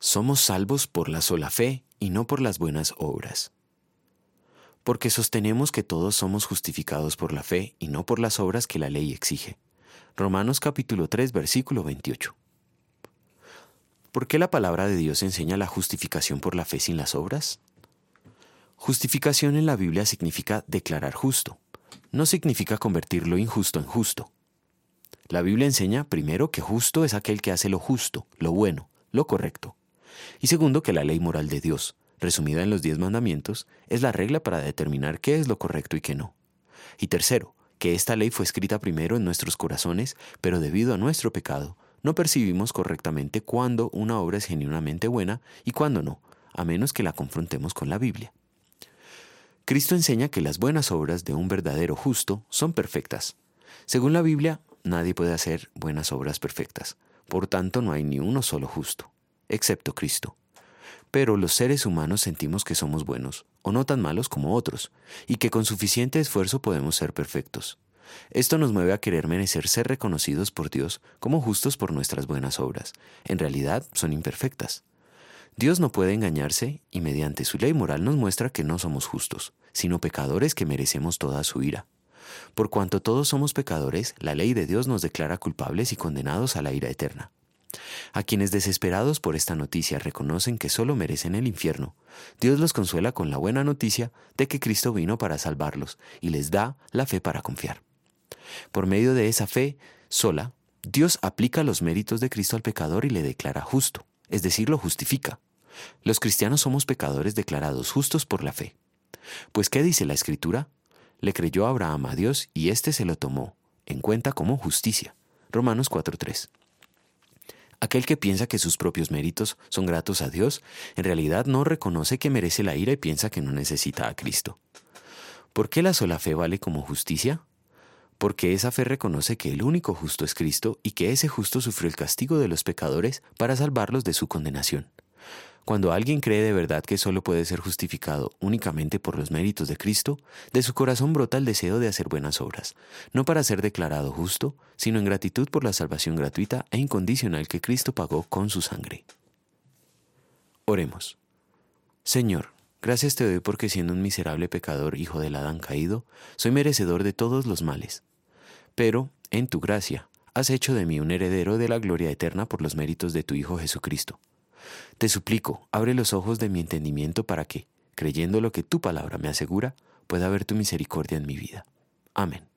Somos salvos por la sola fe y no por las buenas obras. Porque sostenemos que todos somos justificados por la fe y no por las obras que la ley exige. Romanos capítulo 3 versículo 28. ¿Por qué la palabra de Dios enseña la justificación por la fe sin las obras? Justificación en la Biblia significa declarar justo. No significa convertir lo injusto en justo. La Biblia enseña primero que justo es aquel que hace lo justo, lo bueno, lo correcto. Y segundo que la ley moral de Dios, resumida en los diez mandamientos, es la regla para determinar qué es lo correcto y qué no. Y tercero, que esta ley fue escrita primero en nuestros corazones, pero debido a nuestro pecado, no percibimos correctamente cuándo una obra es genuinamente buena y cuándo no, a menos que la confrontemos con la Biblia. Cristo enseña que las buenas obras de un verdadero justo son perfectas. Según la Biblia, nadie puede hacer buenas obras perfectas. Por tanto, no hay ni uno solo justo, excepto Cristo. Pero los seres humanos sentimos que somos buenos, o no tan malos como otros, y que con suficiente esfuerzo podemos ser perfectos. Esto nos mueve a querer merecer ser reconocidos por Dios como justos por nuestras buenas obras. En realidad son imperfectas. Dios no puede engañarse y mediante su ley moral nos muestra que no somos justos, sino pecadores que merecemos toda su ira. Por cuanto todos somos pecadores, la ley de Dios nos declara culpables y condenados a la ira eterna. A quienes desesperados por esta noticia reconocen que solo merecen el infierno, Dios los consuela con la buena noticia de que Cristo vino para salvarlos y les da la fe para confiar. Por medio de esa fe sola, Dios aplica los méritos de Cristo al pecador y le declara justo, es decir, lo justifica. Los cristianos somos pecadores declarados justos por la fe. Pues ¿qué dice la Escritura? Le creyó Abraham a Dios y éste se lo tomó en cuenta como justicia. Romanos 4.3. Aquel que piensa que sus propios méritos son gratos a Dios, en realidad no reconoce que merece la ira y piensa que no necesita a Cristo. ¿Por qué la sola fe vale como justicia? Porque esa fe reconoce que el único justo es Cristo y que ese justo sufrió el castigo de los pecadores para salvarlos de su condenación. Cuando alguien cree de verdad que solo puede ser justificado únicamente por los méritos de Cristo, de su corazón brota el deseo de hacer buenas obras, no para ser declarado justo, sino en gratitud por la salvación gratuita e incondicional que Cristo pagó con su sangre. Oremos. Señor, gracias te doy porque siendo un miserable pecador, hijo del Adán caído, soy merecedor de todos los males. Pero, en tu gracia, has hecho de mí un heredero de la gloria eterna por los méritos de tu Hijo Jesucristo. Te suplico, abre los ojos de mi entendimiento para que, creyendo lo que tu palabra me asegura, pueda ver tu misericordia en mi vida. Amén.